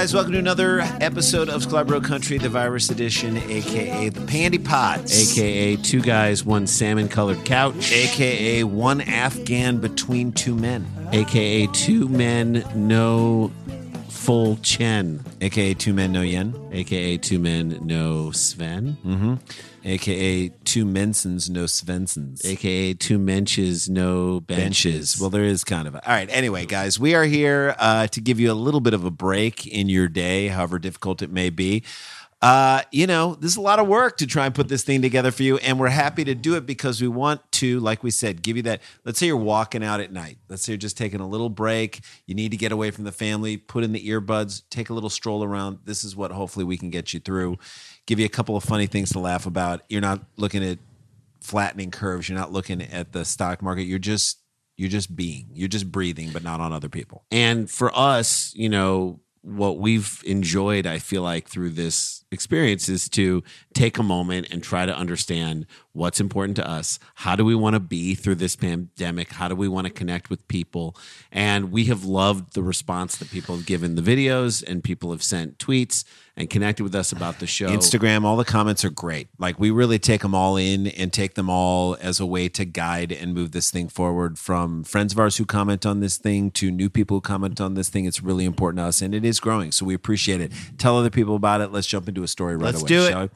Guys, welcome to another episode of Sklarbro Country, the Virus Edition, aka the Pandy Pots, AKA two guys, one salmon colored couch, aka one Afghan between two men, AKA two men, no full chen, aka two men no yen, AKA two men, no Sven, mm-hmm. Aka two Mensons no Svensons, AKA two menches, no benches. benches. Well, there is kind of. A, all right. Anyway, guys, we are here uh, to give you a little bit of a break in your day, however difficult it may be. Uh, you know, this is a lot of work to try and put this thing together for you, and we're happy to do it because we want to, like we said, give you that. Let's say you're walking out at night. Let's say you're just taking a little break. You need to get away from the family. Put in the earbuds. Take a little stroll around. This is what hopefully we can get you through. Give you a couple of funny things to laugh about. You're not looking at flattening curves. You're not looking at the stock market. You're just you're just being. You're just breathing, but not on other people. And for us, you know, what we've enjoyed, I feel like, through this experience is to take a moment and try to understand what's important to us. How do we want to be through this pandemic? How do we want to connect with people? And we have loved the response that people have given the videos, and people have sent tweets and connected with us about the show. Instagram, all the comments are great. Like we really take them all in and take them all as a way to guide and move this thing forward. From friends of ours who comment on this thing to new people who comment on this thing, it's really important to us, and it is growing. So we appreciate it. Tell other people about it. Let's jump into a story right Let's away. do it. shall we?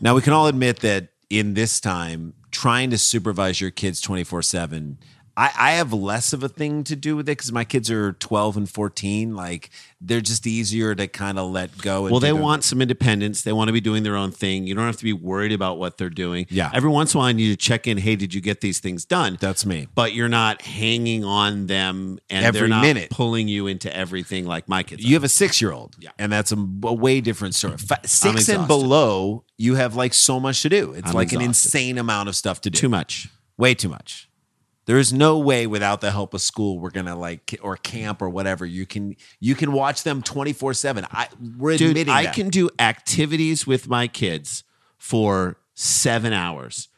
Now we can all admit that in this time, trying to supervise your kids twenty four seven. I, I have less of a thing to do with it because my kids are 12 and 14. Like, they're just easier to kind of let go. Well, they want some independence. They want to be doing their own thing. You don't have to be worried about what they're doing. Yeah. Every once in a while, you need to check in. Hey, did you get these things done? That's me. But you're not hanging on them and Every they're not minute. pulling you into everything like my kids. You are. have a six year old, Yeah. and that's a, a way different story. Mm-hmm. Fa- Six and below, you have like so much to do. It's I'm like an insane amount of stuff to do. too much. way too much. There is no way without the help of school we're gonna like or camp or whatever. You can you can watch them twenty four seven. I we're Dude, admitting I that. can do activities with my kids for seven hours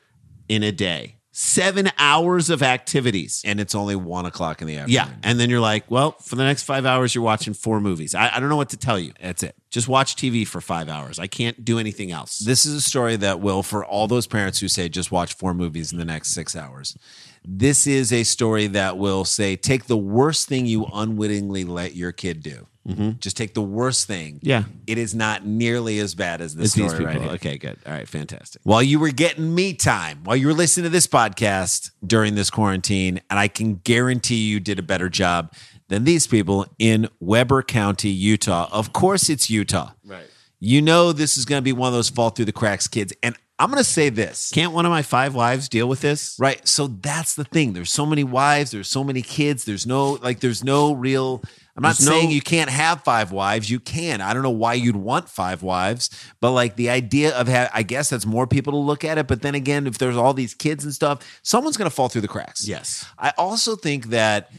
in a day. Seven hours of activities. and it's only one o'clock in the afternoon. Yeah. And then you're like, well, for the next five hours, you're watching four movies. I, I don't know what to tell you. that's it. Just watch TV for five hours. I can't do anything else. This is a story that will, for all those parents who say just watch four movies in the next six hours, this is a story that will say take the worst thing you unwittingly let your kid do. Just take the worst thing. Mm-hmm. Yeah. It is not nearly as bad as this It's story right here. okay, good. All right, fantastic. While you were getting me time, while you were listening to this podcast during this quarantine, and I can guarantee you did a better job than these people in Weber County, Utah. Of course, it's Utah. Right. You know this is going to be one of those fall through the cracks kids. And I'm going to say this. Can't one of my five wives deal with this? Right. So that's the thing. There's so many wives, there's so many kids, there's no like there's no real I'm not There's no- saying you can't have five wives. You can. I don't know why you'd want five wives, but like the idea of ha- I guess that's more people to look at it, but then again, if there's all these kids and stuff, someone's going to fall through the cracks. Yes. I also think that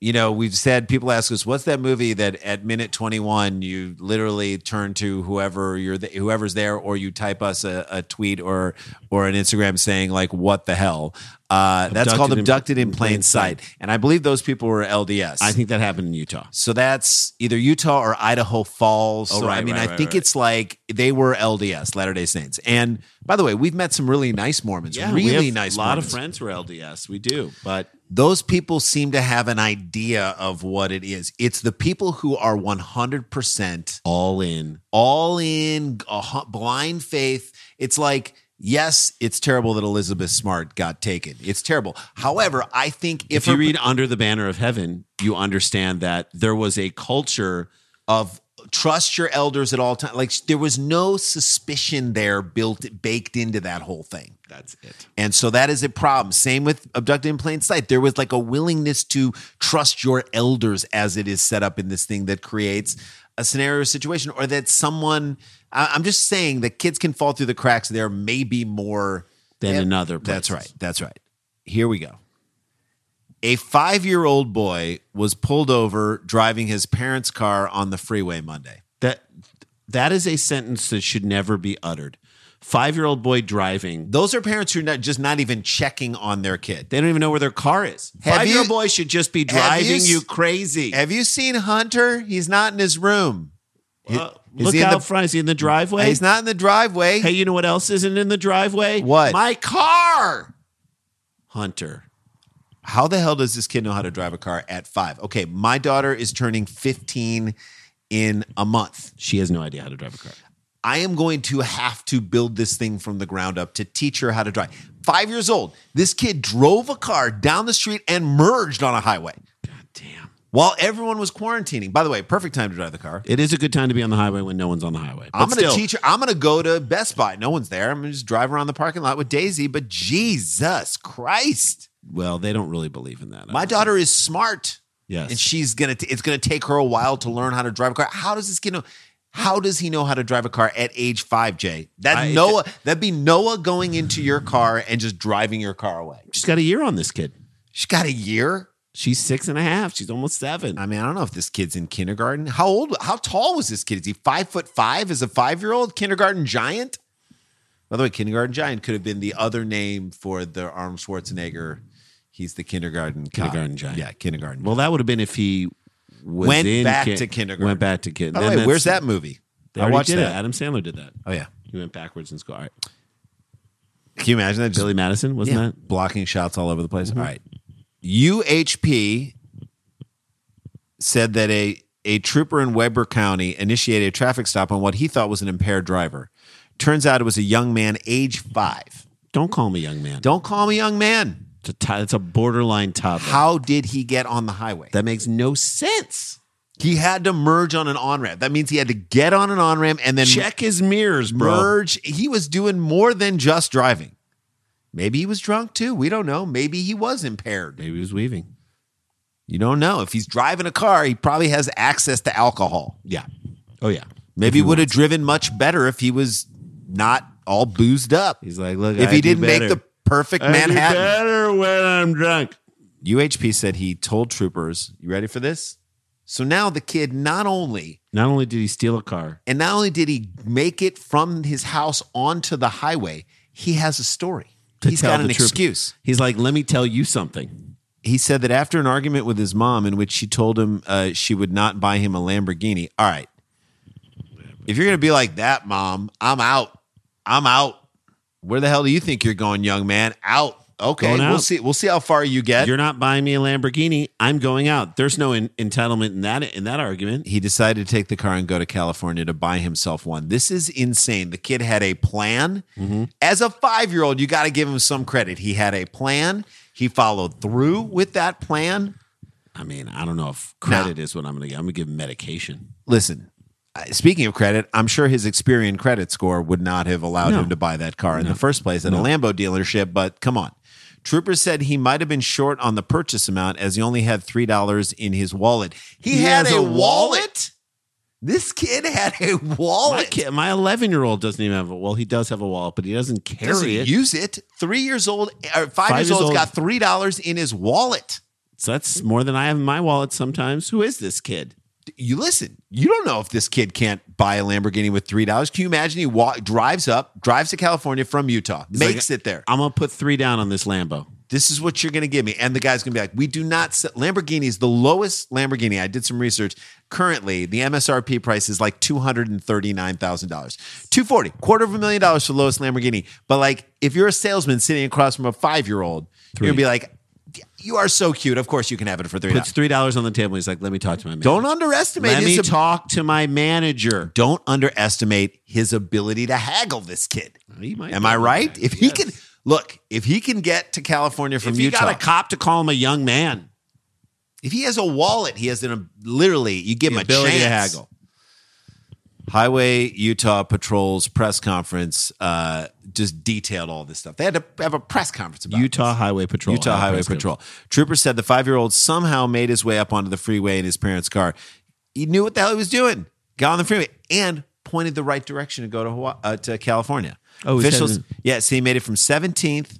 you know, we've said people ask us, "What's that movie that at minute 21 you literally turn to whoever you're th- whoever's there, or you type us a, a tweet or or an Instagram saying like, "What the hell?" Uh, that's called abducted in in plain plain sight, and I believe those people were LDS. I think that happened in Utah. so. That's either Utah or Idaho Falls. Oh, so I mean, right, I right, think right. it's like they were LDS, Latter Day Saints. And by the way, we've met some really nice Mormons. we really have nice. A lot Mormons of friends who are LDS. We do, but those people seem to have an idea of what it is. It's the people who are 100% all in. all in, a blind faith. It's like, yes, it's terrible that Elizabeth Smart got taken. It's terrible. However, I think if, If you her- read Under the Banner of Heaven, you understand that there was a culture of trust your elders at all times, like there was no suspicion there built, baked into that whole thing. That's it. And so that is a problem. Same with abducted in plain sight. There was like a willingness to trust your elders as it is set up in this thing that creates a scenario or situation, or that someone. I'm just saying that kids can fall through the cracks. There may be more Than Yeah, in other That's right. That's right. Here we go. A five year old boy was pulled over driving his parents' car on the freeway Monday. That that is a sentence that should never be uttered. Five year old boy driving. Those are parents who are not, just not even checking on their kid. They don't even know where their car is. Have Five year old you- boy should just be have you driving s- you crazy. Have you seen Hunter? He's not in his room. Uh, Is look he in out the- front. Is he in the driveway? He's not in the driveway. Hey, you know what else isn't in the driveway? What? My car. Hunter. How the hell does this kid know how to drive a car at five? Okay, my daughter is turning 15 in a month. She has no idea how to drive a car. I am going to have to build this thing from the ground up to teach her how to drive. Five years old, this kid drove a car down the street and merged on a highway God damn. while everyone was quarantining. By the way, perfect time to drive the car. It is a good time to be on the highway when no one's on the highway. I'm going to teach her. I'm going to go to Best Buy. No one's there. I'm going to just drive around the parking lot with Daisy. But Jesus Christ, Well, they don't really believe in that. My daughter is smart. Yes. and she's gonna. T- it's gonna take her a while to learn how to drive a car. How does this kid know? How does he know how to drive a car at age five, Jay? That I- Noah. That'd be Noah going into your car and just driving your car away. She's got a year on this kid. She's got a year. She's six and a half. She's almost seven. I mean, I don't know if this kid's in kindergarten. How old? How tall was this kid? Is he five foot five? As a five year old kindergarten giant? By the way, kindergarten giant could have been the other name for the Arnold Schwarzenegger. He's the kindergarten cop. Kindergarten giant. Yeah, kindergarten. well, that would have been if he was Went in back to kindergarten. Went back to. By the way, where's that movie? I already watched did that. it. Adam Sandler did that. Oh yeah. He went backwards in school. All right. Can you imagine that? Just Billy Madison wasn't Yeah. that? Mm-hmm. blocking shots all over the place. All right. UHP said that a a trooper in Weber County initiated a traffic stop on what he thought was an impaired driver. Turns out it was a young man, age five. Don't call me young man. Don't call him a young man. It's a, to- it's a borderline toddler. How did he get on the highway? That makes no sense. He had to merge on an on ramp. That means he had to get on an on ramp and then Check his mirrors, bro. merge. He was doing more than just driving. Maybe he was drunk too. We don't know. Maybe he was impaired. Maybe he was weaving. You don't know. If he's driving a car, he probably has access to alcohol. Yeah. Oh yeah. Maybe he would have driven much better if he was not all boozed up. He's like, look, if I he didn't make the perfect I do Manhattan. better when I'm drunk. UHP said he told troopers, "You ready for this?" So now the kid not only Not only did he steal a car, and not only did he make it from his house onto the highway, he has a story. To He's tell got an excuse. he's like, let me tell you something. He said that after an argument with his mom, in which she told him uh, she would not buy him a Lamborghini. All right, if you're gonna be like that, mom, I'm out. I'm out. Where the hell do you think you're going, young man? Out. Okay, Going we'll see. We'll see how far you get. You're not buying me a Lamborghini. I'm going out. There's no in- entitlement in that in that argument. he decided to take the car and go to California to buy himself one. This is insane. The kid had a plan. Mm-hmm. As a five year old, you got to give him some credit. He had a plan. He followed through with that plan. I mean, I don't know if credit is what I'm going to get. I'm going to give him medication. Listen, speaking of credit, I'm sure his Experian credit score would not have allowed No. him to buy that car in the first place at a Lambo dealership. But come on. Troopers said he might have been short on the purchase amount as he only had $3 in his wallet. He, He had a a wallet? This kid had a My wallet. kid, my 11 year old doesn't even have a. Well, he does have a wallet, but he doesn't carry doesn't it. use it. Three years old, or five, Five years years old, old. got three dollars in his wallet. so that's more than I have in my wallet sometimes. Who is this kid? You listen. You don't know if this kid can't buy a Lamborghini with three dollars. Can you imagine? He walk, drives up, drives to California from Utah, makes like, it there. I'm to put three down on this Lambo. This is what you're to give me, and the guy's to be like, "We do not sell Lamborghinis. The lowest Lamborghini. I did some research. Currently, the MSRP price is like two hundred and thirty nine thousand dollars, two forty, quarter of a million dollars for the lowest Lamborghini. But like, if you're a salesman sitting across from a five year old, you're to be like, "You are so cute. Of course, you can have it for three Puts three dollars on the table. He's like, "Let me talk to my manager." Don't underestimate Let his me ab- talk to my manager. don't underestimate his ability to haggle this kid. Am I right? If he yes. can look, if he can get to California from If you Utah, got a cop to call him a young man, if he has a wallet, he has an literally you give the him a ability chance. to haggle. Highway Utah Patrol's press conference uh, just detailed all this stuff. They had to have a press conference about Utah this. Highway Patrol. Utah a Highway press conference. Patrol. Trooper said the five year old somehow made his way up onto the freeway in his parents' car. He knew what the hell he was doing. Got on the freeway and pointed the right direction to go to Hawaii, uh, to California. Oh, officials. heading- Yeah, so he made it from 17th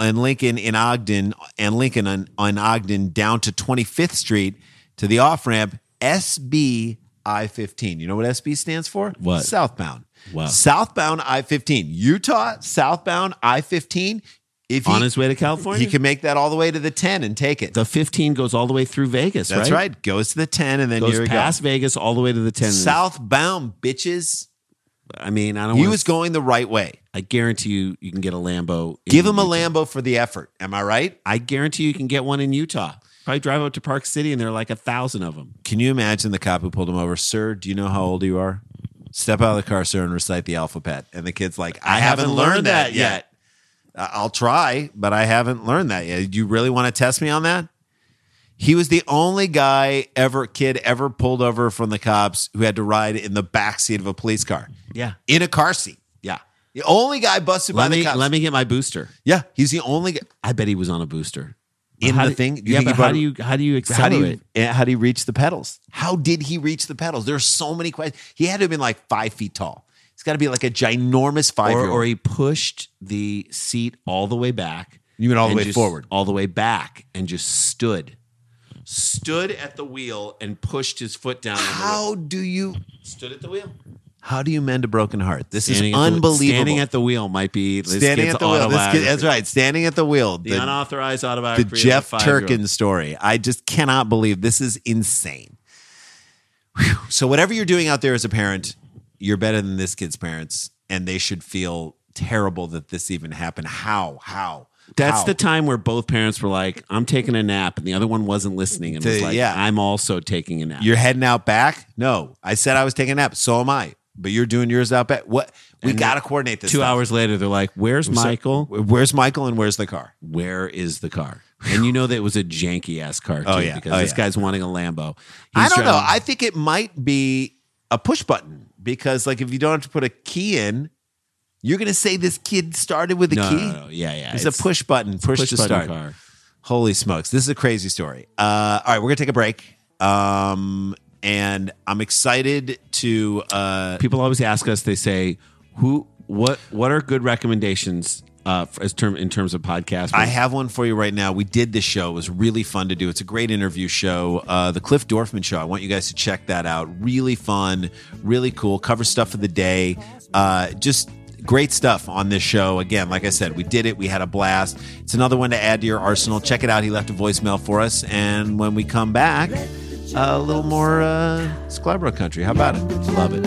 and Lincoln in Ogden and Lincoln on, on Ogden down to 25th Street to the off ramp SB I 15. You know what SB stands for? What? Southbound. Wow. Southbound I 15. Utah, southbound I 15. If he, On his way to California? he can make that all the way to the 10 and take it. The 15 goes all the way through Vegas, That's right? right. Goes to the 10 and then Goes here past go. Vegas all the way to the 10. Southbound, bitches. I mean, I don't He wanna- was going the right way. I guarantee you, you can get a Lambo. Give him a Lambo for the effort. Am I right? I guarantee you can get one in Utah. Probably drive up to Park City and there are like a thousand of them. Can you imagine the cop who pulled him over? Sir, do you know how old you are? Step out of the car, sir, and recite the alphabet. And the kid's like, I, haven't, learned, that yet. I- I'll try, but I haven't learned that yet. Do you really want to test me on that? He was the only guy ever, kid ever pulled over from the cops who had to ride in the back seat of a police car Yeah. in a car seat. Yeah. The only guy busted by Let the me cops. let me get my booster. yeah, he's the only guy I bet he was on a booster. In How the do- thing. You yeah, but how do you how do you How do you eh, how do you reach the pedals? How did he reach the pedals? There's so many questions. He had to have been like five feet tall. He's got to be like a ginormous five or, or he pushed the seat all the way back. You mean all the way just- forward? All the way back and just stood. Stood at the wheel and pushed his foot down. on the wheel. how do you stood at the wheel? How do you mend a broken heart? This Standing is at the- unbelievable. standing at the wheel might be this Standing kid's at the wheel. Kid, that's right. Standing at the wheel. The, The, unauthorized the. Jeff. Turkin story. I just cannot believe this is insane. Whew. So whatever you're doing out there as a parent, you're better than this kid's parents, and they should feel terrible that this even happened. How? How? That's How? the time where both parents were like, "I'm taking a nap," and the other one wasn't listening and was like, yeah. "I'm also taking a nap." You're heading out back? No. I said I was taking a nap. So am I. But you're doing yours out back. What? We got to coordinate this. Two stuff. hours later, they're like, "Where's Michael? Where's Michael and where's the car? Where is the car?" And you know that it was a janky ass car too, Oh, yeah. because Oh, this yeah. guy's wanting a Lambo. I don't know. I think it might be a push button because, like, if you don't have to put a key in, you're going to say this kid started with a no, key. no, no, yeah, yeah. It's, a push button, push, push to start. car. Holy smokes. This is a crazy story. Uh, all right, we're going to take a break. Um, and I'm excited to. Uh, People always ask us. They say, "Who? What? What are good recommendations uh, as term in terms of podcasts?" I have one for you right now. We did this show. It was really fun to do. It's a great interview show. Uh, the Cliff Dorfman Show. I want you guys to check that out. Really fun, really cool. Cover stuff of the day. Uh, just great stuff on this show. Again, like I said, we did it. We had a blast. It's another one to add to your arsenal. Check it out. He left a voicemail for us. And when we come back, a little more uh, Sklarbro country. How about it? Love it.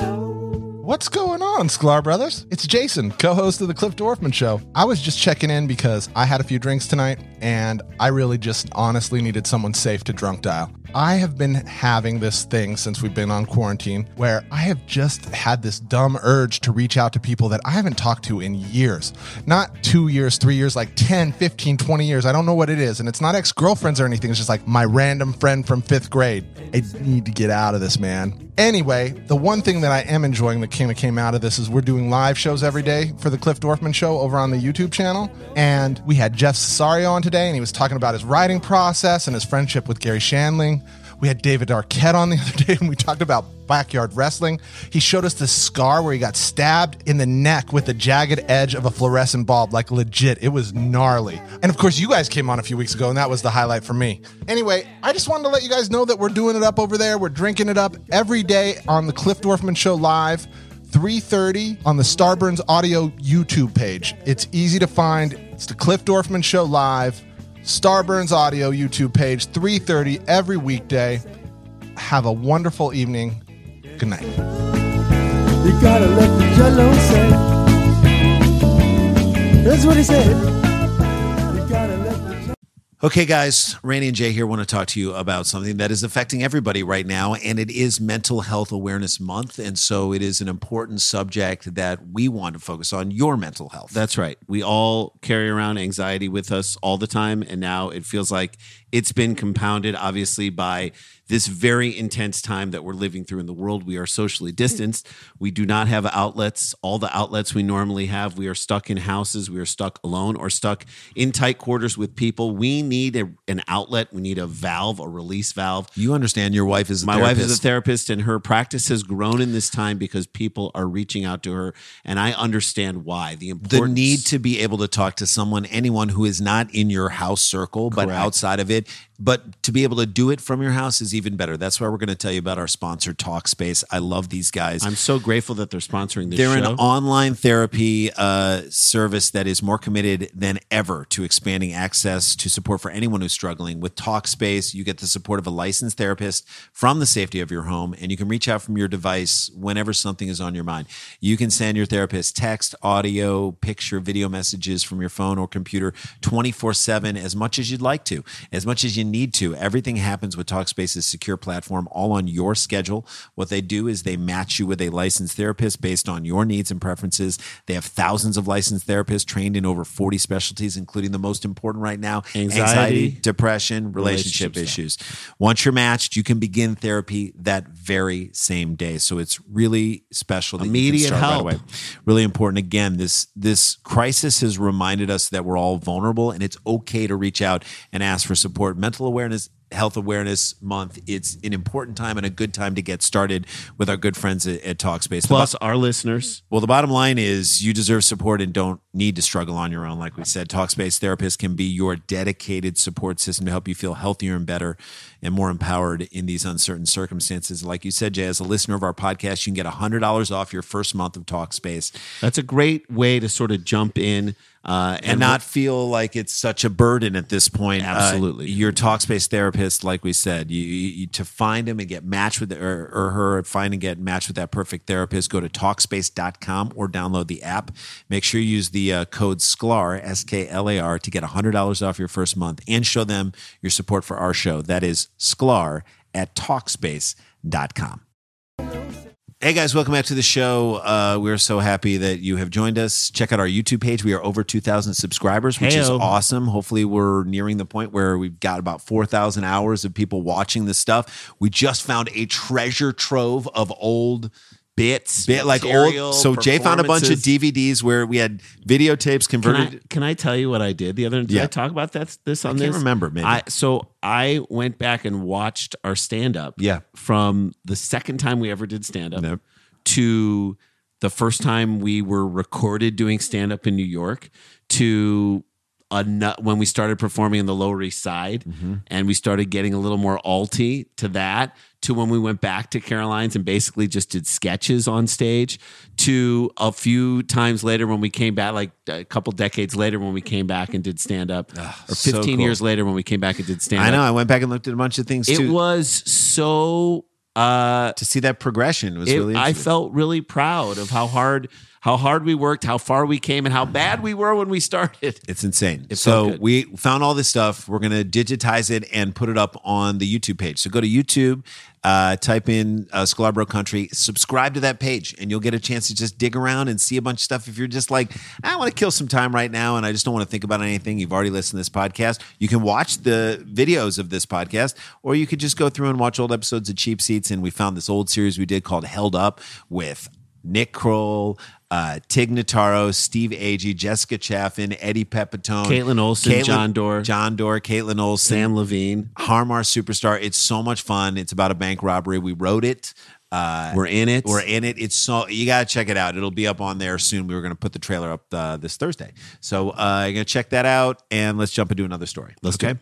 What's going on? On, Sklar Brothers? It's Jason, co host of The Cliff Dorfman Show. I was just checking in because I had a few drinks tonight and I really just honestly needed someone safe to drunk dial. I have been having this thing since we've been on quarantine where I have just had this dumb urge to reach out to people that I haven't talked to in years. Not two years, three years, like 10, 15, 20 years. I don't know what it is. And it's not ex girlfriends or anything. It's just like my random friend from fifth grade. I need to get out of this, man. Anyway, the one thing that I am enjoying that came, came out of this is we're doing live shows every day for the Cliff Dorfman Show over on the YouTube channel. And we had Jeff Cesario on today, and he was talking about his writing process and his friendship with Garry Shandling. We had David Arquette on the other day, and we talked about backyard wrestling. He showed us this scar where he got stabbed in the neck with the jagged edge of a fluorescent bulb, like legit. It was gnarly. And of course, you guys came on a few weeks ago, and that was the highlight for me. Anyway, I just wanted to let you guys know that we're doing it up over there. We're drinking it up every day on the Cliff Dorfman Show live. 3:30 on the Starburns Audio YouTube page. It's easy to find. It's the Cliff Dorfman Show live. Starburns Audio YouTube page, 3:30 every weekday. Have a wonderful evening. Good night. You gotta let the jello say. That's what he said. Okay, guys, Randy and Jay here want to talk to you about something that is affecting everybody right now, and it is Mental Health Awareness Month. And so it is an important subject that we want to focus on your mental health. That's right. We all carry around anxiety with us all the time. And now it feels like it's been compounded, obviously, by this very intense time that we're living through in the world. We are socially distanced. We do not have outlets, all the outlets we normally have. We are stuck in houses. We are stuck alone or stuck in tight quarters with people. We need a, an outlet. We need a valve, a release valve. you understand your wife is a My wife is a therapist. therapist, and her practice has grown in this time because people are reaching out to her, and I understand why. The the need to be able to talk to someone, anyone who is not in your house circle, but outside of it. But to be able to do it from your house is even better. That's why we're going to tell you about our sponsor, Talkspace. I love these guys. I'm so grateful that they're sponsoring this They're show. an online therapy uh, service that is more committed than ever to expanding access to support for anyone who's struggling. With Talkspace, you get the support of a licensed therapist from the safety of your home, and you can reach out from your device whenever something is on your mind. You can send your therapist text, audio, picture, video messages from your phone or computer 24 7 as much as you'd like to, as much as you need to. Everything happens with Talkspace's secure platform, all on your schedule. What they do is they match you with a licensed therapist based on your needs and preferences. They have thousands of licensed therapists trained in over 40 specialties, including the most important right now Anxiety, depression, relationship, relationship issues. Once you're matched, you can begin therapy that very same day. So it's really special. That you can Immediate right help. away. Really important. Again, this this crisis has reminded us that we're all vulnerable, and it's okay to reach out and ask for support. Mental awareness. Health Awareness Month. It's an important time and a good time to get started with our good friends at, at Talkspace. Plus, our listeners. well, the bottom line is you deserve support and don't need to struggle on your own. Like we said, Talkspace therapists can be your dedicated support system to help you feel healthier and better and more empowered in these uncertain circumstances. Like you said, Jay, as a listener of our podcast, you can get $100 off your first month of Talkspace That's a great way to sort of jump in uh, and, not feel like it's such a burden at this point. Absolutely, uh, Absolutely. your Talkspace therapist, like we said, you, you, you- to find him and get matched with or, or her, find and get matched with that perfect therapist. Go to Talkspace.com or download the app. Make sure you use the uh, code SKLAR S K L A R to get hundred dollars off your first month and show them your support for our show. That is SKLAR at Talkspace.com. Hey guys, welcome back to the show. Uh, we're so happy that you have joined us. Check out our YouTube page. We are over 2,000 subscribers, which is awesome. Hopefully, we're nearing the point where we've got about 4,000 hours of people watching this stuff. We just found a treasure trove of old bits, bit like old. So Jay found a bunch of. DVDs where we had videotapes Can converted. I, can I tell you what I did the other? Did Yeah. I talk about that? This on I can't this? remember, maybe. I so I went back and watched our stand up. Yeah. From the second time we ever did stand up to the first time we were recorded doing stand up in New York to nu- when we started performing in the Lower East Side Mm-hmm. and we started getting a little more alty to that to when we went back to Caroline's and basically just did sketches on stage to a few times later when we came back like a couple decades later when we came back and did stand up or so 15 cool. years later when we came back and did stand up I know. I went back and looked at a bunch of things it too. was so Uh, to see that progression was it- really. I felt really proud of how hard how hard we worked, how far we came, and how bad we were when we started. It's insane. so we found all this stuff. We're going to digitize it and put it up on the YouTube page. So go to YouTube, uh, type in uh, Sklarbro Country, subscribe to that page, and you'll get a chance to just dig around and see a bunch of stuff. If you're just like, I want to kill some time right now and I just don't want to think about anything, you've already listened to this podcast, you can watch the videos of this podcast, or you could just go through and watch old episodes of Cheap Seats. And we found this old series we did called Held Up with Nick Kroll, uh, Tig Notaro, Steve Agee, Jessica Chaffin, Eddie Pepitone, Kaitlin Olson, John Doerr. John Doerr, Kaitlin Olson, Sam Levine, Harmar Superstar. It's so much fun. It's about a bank robbery. We wrote it. Uh, we're in it. we're in it. It's so you gotta check it out. It'll be up on there soon. We were gonna put the trailer up uh, this Thursday, so uh, you're gonna check that out. And let's jump into another story. Let's okay.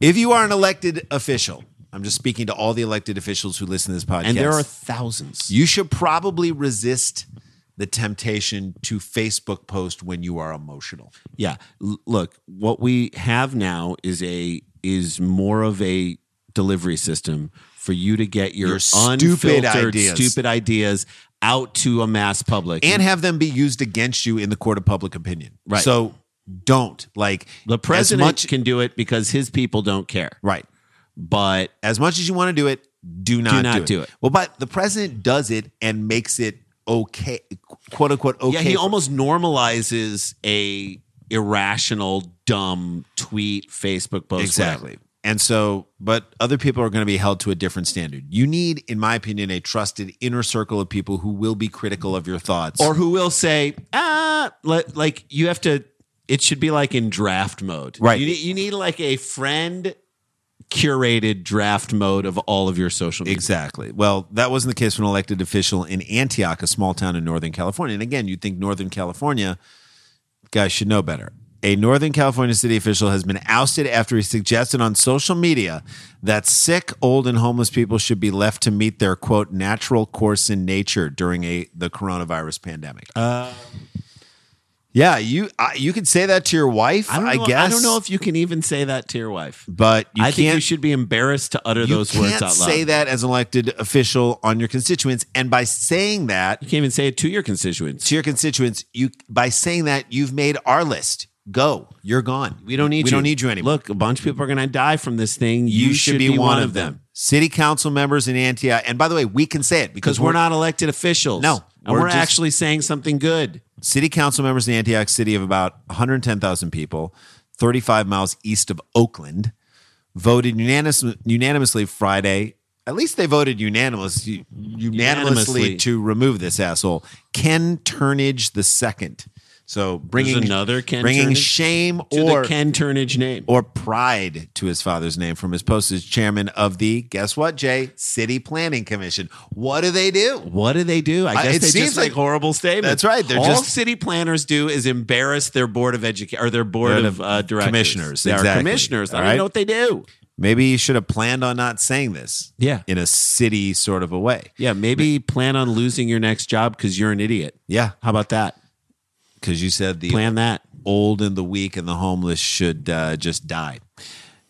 If you are an elected official, I'm just speaking to all the elected officials who listen to this podcast, and there are thousands. you should probably resist the temptation to Facebook post when you are emotional. Yeah. L- look, what we have now is a is more of a delivery system for you to get your, Your stupid ideas. stupid ideas out to a mass public. and have them be used against you in the court of public opinion. Right. So don't like the president much can do it because his people don't care. right But as much as you want to do it. Do not, not do, it. do it. Well, but the president does it and makes it okay, quote unquote okay. yeah, he almost normalizes a irrational, dumb tweet, Facebook post. exactly. whatever. And so, but other people are going to be held to a different standard. You need, in my opinion, a trusted inner circle of people who will be critical of your thoughts. Or who will say, ah, li- like you have to. It should be like in draft mode, Right. You need, you need like a friend curated draft mode of all of your social media. Exactly. Well, that wasn't the case for an elected official in Antioch, a small town in Northern California. And again, you'd think Northern California guys should know better. A Northern California city official has been ousted after he suggested on social media that sick, old, and homeless people should be left to meet their quote natural course in nature during a the coronavirus pandemic. Uh, yeah, you I, you could say that to your wife, I, I, know, guess. I don't know if you can even say that to your wife. but you I can't. think you should be embarrassed to utter you those can't words out loud. say that as an elected official on your constituents, and by saying that, You can't even say it to your constituents. to your constituents, you by saying that you've made our list. Go. You're gone. We don't need we you. don't need you anymore. Look, a bunch of people are going to die from this thing. you, should, be, one, of them. City council members in Antioch. And by the way, we can say it because we're not elected officials. No, and we're we're, just- actually saying something good. City council members in Antioch City of about 110,000 people, 35 miles east of Oakland, voted unanimous, unanimously Friday. At least they voted unanimous, unanimously, Unanimously. to remove this asshole, Ken Turnage the second. So bringing There's another Ken bringing Turnage? shame To or the Ken Turnage name. or pride to his father's name from his post as chairman of the guess what Jay City Planning Commission. What do they do? What do they do? I Uh, guess it they seems just like- horrible statements. That's right. They're All just- city planners do is embarrass their board of education or their board Board of uh, directors. commissioners, They are exactly. commissioners. I don't right. know what they do. Maybe you should have planned on not saying this. Yeah. In a city sort of a way. Yeah, maybe plan on losing your next job because you're an idiot. Yeah. How about that? Because you said the Plan that. old and the weak and the homeless should uh, just die.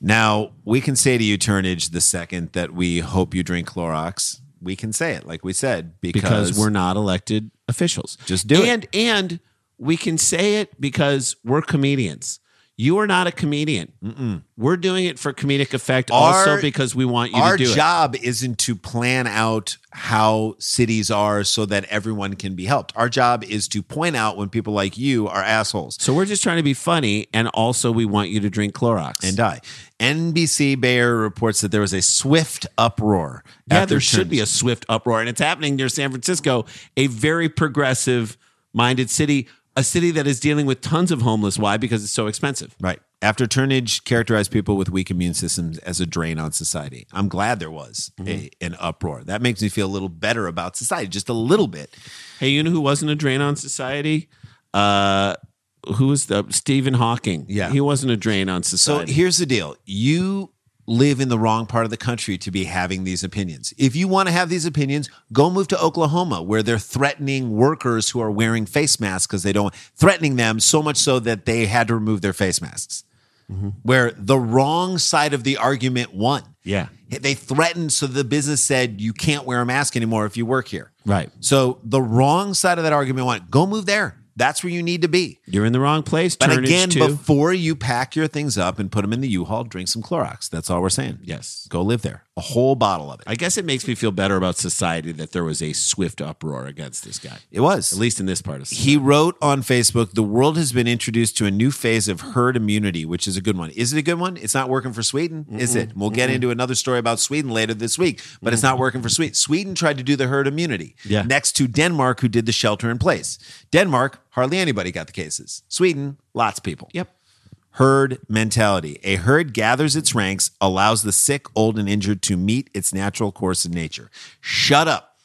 Now, we can say to you, Turnage, the second that we hope you drink Clorox. We can say it, like we said, because, because we're not elected officials. Just do it. and, And we can say it because we're comedians. You are not a comedian. We're doing it for comedic effect, also because we want you our to do it. job isn't to plan out how cities are so that everyone can be helped. Our job is to point out when people like you are assholes So we're just trying to be funny, and also we want you to drink Clorox. and die. NBC Bay Area reports that there was a swift uproar. yeah, there should be a swift uproar, and it's happening near San Francisco, a very progressive-minded city, a city that is dealing with tons of homeless. Why? Because it's so expensive. Right. After Turnage characterized people with weak immune systems as a drain on society. I'm glad there was Mm-hmm. a, an uproar. That makes me feel a little better about society, just a little bit. Hey, you know who wasn't a drain on society? Uh, who was the Stephen Hawking? Yeah. he wasn't a drain on society. So here's the deal. You live in the wrong part of the country to be having these opinions. If you want to have these opinions, go move to Oklahoma where they're threatening workers who are wearing face masks because they don't threatening them so much so that they had to remove their face masks. Mm-hmm. where the wrong side of the argument won. Yeah. They threatened, so the business said you can't wear a mask anymore if you work here. Right. So the wrong side of that argument won. go move there. That's where you need to be. You're in the wrong place. But Turnage again, too. before you pack your things up and put them in the U-Haul, drink some Clorox. That's all we're saying. Yes. Go live there. A whole bottle of it. I guess it makes me feel better about society that there was a swift uproar against this guy. It was. At least in this part of society. He wrote on Facebook, the world has been introduced to a new phase of herd immunity, which is a good one. Is it a good one? It's not working for Sweden, is it? We'll get into another story about Sweden later this week, but it's not working for Sweden. Sweden tried to do the herd immunity Yeah. next to Denmark, who did the shelter in place. Denmark, hardly anybody got the cases. Sweden, lots of people. Yep. Herd mentality. A herd gathers its ranks, allows the sick, old, and injured to meet its natural course in nature. Shut up.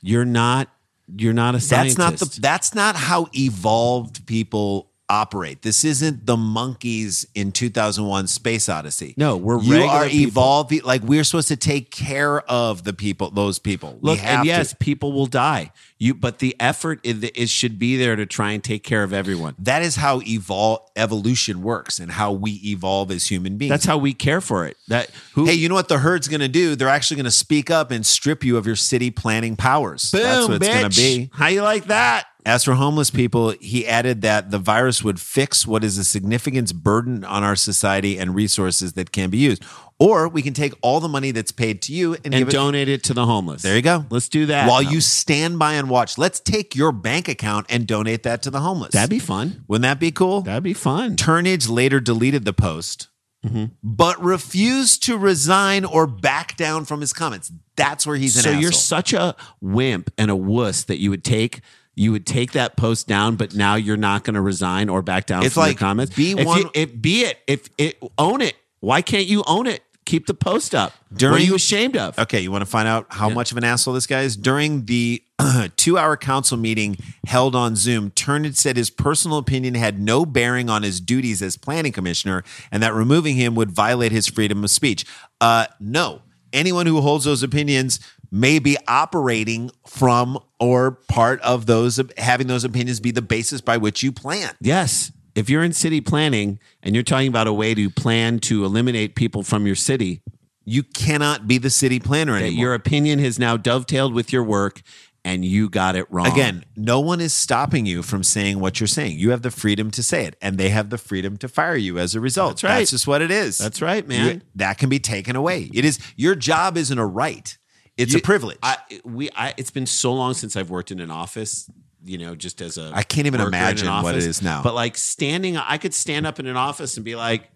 You're not you're not a scientist. That's not the that's not how evolved people operate. This isn't the monkeys in 2001 Space Odyssey. No, we're you are people. like we're supposed to take care of the people those people. Look, and to. yes, people will die. You but the effort is, is should be there to try and take care of everyone. that is how evol evolution works and how we evolve as human beings. That's how we care for it. That who Hey, you know what the herd's going to do? They're actually going to speak up and strip you of your city planning powers. That's what it's going to be. How you like that? As for homeless people, he added that the virus would fix what is a significant burden on our society and resources that can be used. Or we can take all the money that's paid to you and, And give it. donate it to the homeless. There you go. Let's do that. While you stand by and watch, let's take your bank account and donate that to the homeless. That'd be fun. Wouldn't that be cool? That'd be fun. Turnage later deleted the post, Mm-hmm. but refused to resign or back down from his comments. That's where he's an so asshole. you're such a wimp and a wuss that you would take you would take that post down, but now you're not going to resign or back down It's from like, your comments. be if one- you, if be it, if it own it. Why can't you own it? Keep the post up. what are you ashamed of? Okay, you want to find out how much of an asshole this guy is? During the two hour council meeting held on Zoom, Turnage said his personal opinion had no bearing on his duties as planning commissioner and that removing him would violate his freedom of speech. Uh, no. Anyone who holds those opinions may be operating from or part of those, having those opinions be the basis by which you plan. Yes. If you're in city planning and you're talking about a way to plan to eliminate people from your city, You cannot be the city planner anymore. your opinion has now dovetailed with your work and you got it wrong. Again, no one is stopping you from saying what you're saying. You have the freedom to say it, and they have the freedom to fire you as a result. That's right. That's just what it is. That's right, man. You- that can be taken away. It is your job isn't a right; it's You- a privilege. I, we, I, it's been so long since I've worked in an office. You know, just as a I can't even worker in an imagine what it is now. But like standing, I could stand up in an office and be like,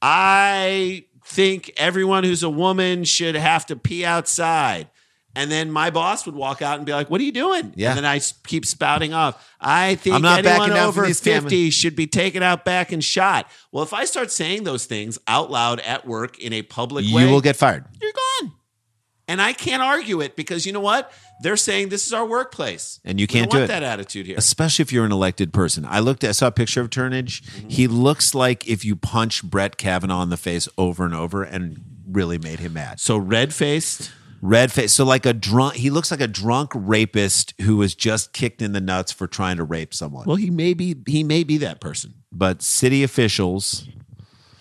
I think everyone who's a woman should have to pee outside. And then my boss would walk out and be like, "What are you doing?" Yeah. And then I keep spouting off. I think I'm not anyone backing down from over fifty should be taken out back and shot. Well, if I start saying those things out loud at work in a public you way, you will get fired. you're gone. And I can't argue it because you know what? They're saying this is our workplace, And you can't don't do want it. that attitude here. Especially if you're an elected person. I looked. I saw a picture of Turnage. Mm-hmm. He looks like if you punch Brett Kavanaugh in the face over and over, and really made him mad. So red faced. Red face. So like a drunk. He looks like a drunk rapist who was just kicked in the nuts for trying to rape someone. Well, he may be he may be that person. but city officials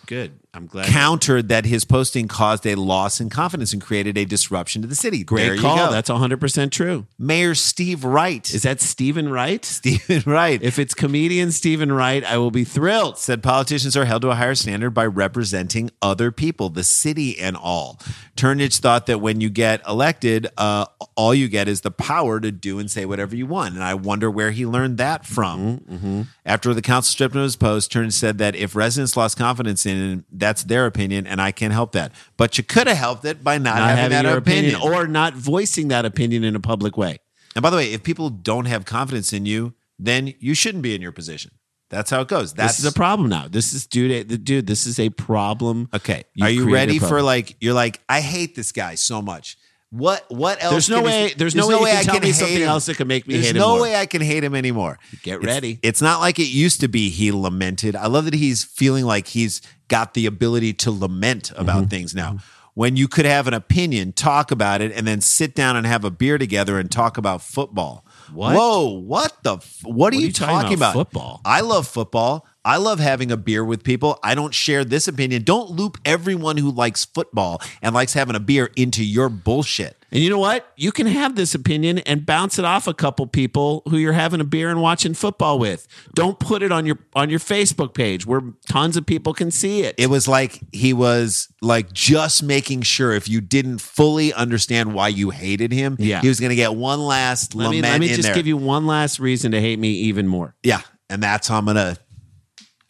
Good. I'm glad. countered that his posting caused a loss in confidence and created a disruption to the city. Great there call. That's 100 percent true. Mayor Steve Wright. Is that Stephen Wright? Stephen Wright? If it's comedian Stephen Wright, I will be thrilled. said politicians are held to a higher standard by representing other people, the city and all. Turnage thought that when you get elected, uh, all you get is the power to do and say whatever you want. And I wonder where he learned that from. Mm-hmm, After the council stripped him of his post, Turnage said that if residents lost confidence in him, that's their opinion, and I can't help that. But you could have helped it by not, Not having, having that opinion. opinion or not voicing that opinion in a public way. and by the way, if people don't have confidence in you, then you shouldn't be in your position. That's how it goes. That's this is a problem now. This is dude. Eh, dude, this is a problem. Okay. You've Are you ready for like you're like I hate this guy so much. What what else? There's no can way- he- there's no way you can tell me hate something him. else that could make me There's hate him no way I can hate him anymore. Get It's- ready. It's, not like it used to be. He lamented. I love that he's feeling like he's got the ability to lament about Mm-hmm. things now. When you could have an opinion, talk about it, and then sit down and have a beer together and talk about football. What? Whoa! What the? f- What are, are you, you talking talking about about? football? I love football. I love having a beer with people. I don't share this opinion. Don't loop everyone who likes football and likes having a beer into your bullshit. And you know what? You can have this opinion and bounce it off a couple people who you're having a beer and watching football with. Don't put it on your on your Facebook page where tons of people can see it. It was like he was like just making sure if you didn't fully understand why you hated him, Yeah. he was going to get one last let me let me just there. give you one last reason to hate me even more. Yeah, and that's how I'm gonna.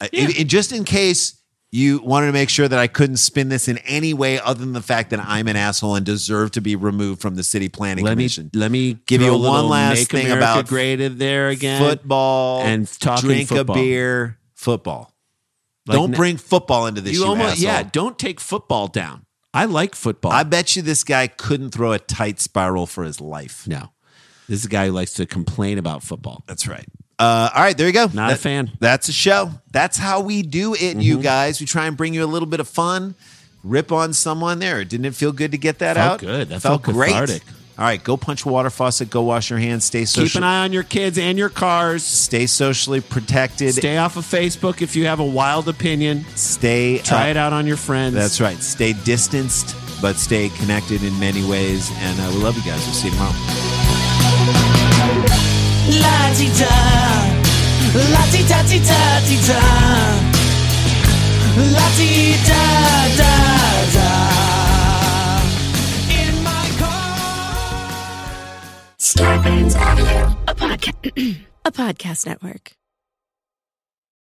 I- and- and just in case you wanted to make sure that I couldn't spin this in any way other than the fact that I'm an asshole and deserve to be removed from the city planning Let me commission. let me Give you one last Make thing America about graded there again. football and talking drink football. a beer, football. Like Don't bring football into this. You You, almost asshole. yeah. Don't take football down. I like football. I bet you this guy couldn't throw a tight spiral for his life. no, this is a guy who likes to complain about football. That's right. Uh, all right, there you go. Not a fan. Mm-hmm. That's a show. That's how we do it, you guys. We try and bring you a little bit of fun. Rip on someone there. Didn't it feel good to get that Felt out? good. That felt great. cathartic. All right, go punch a water faucet. Go wash your hands. Stay social. Keep an eye on your kids and your cars. Stay socially protected. Stay off of Facebook if you have a wild opinion. Stay. Try uh, it out on your friends. That's right. Stay distanced, but stay connected in many ways. And uh, we love you guys. We'll see you tomorrow. La ti da, la ti da ti da ti da, la ti da da da. In my car. Scarpins Avenue. a podcast a podcast network.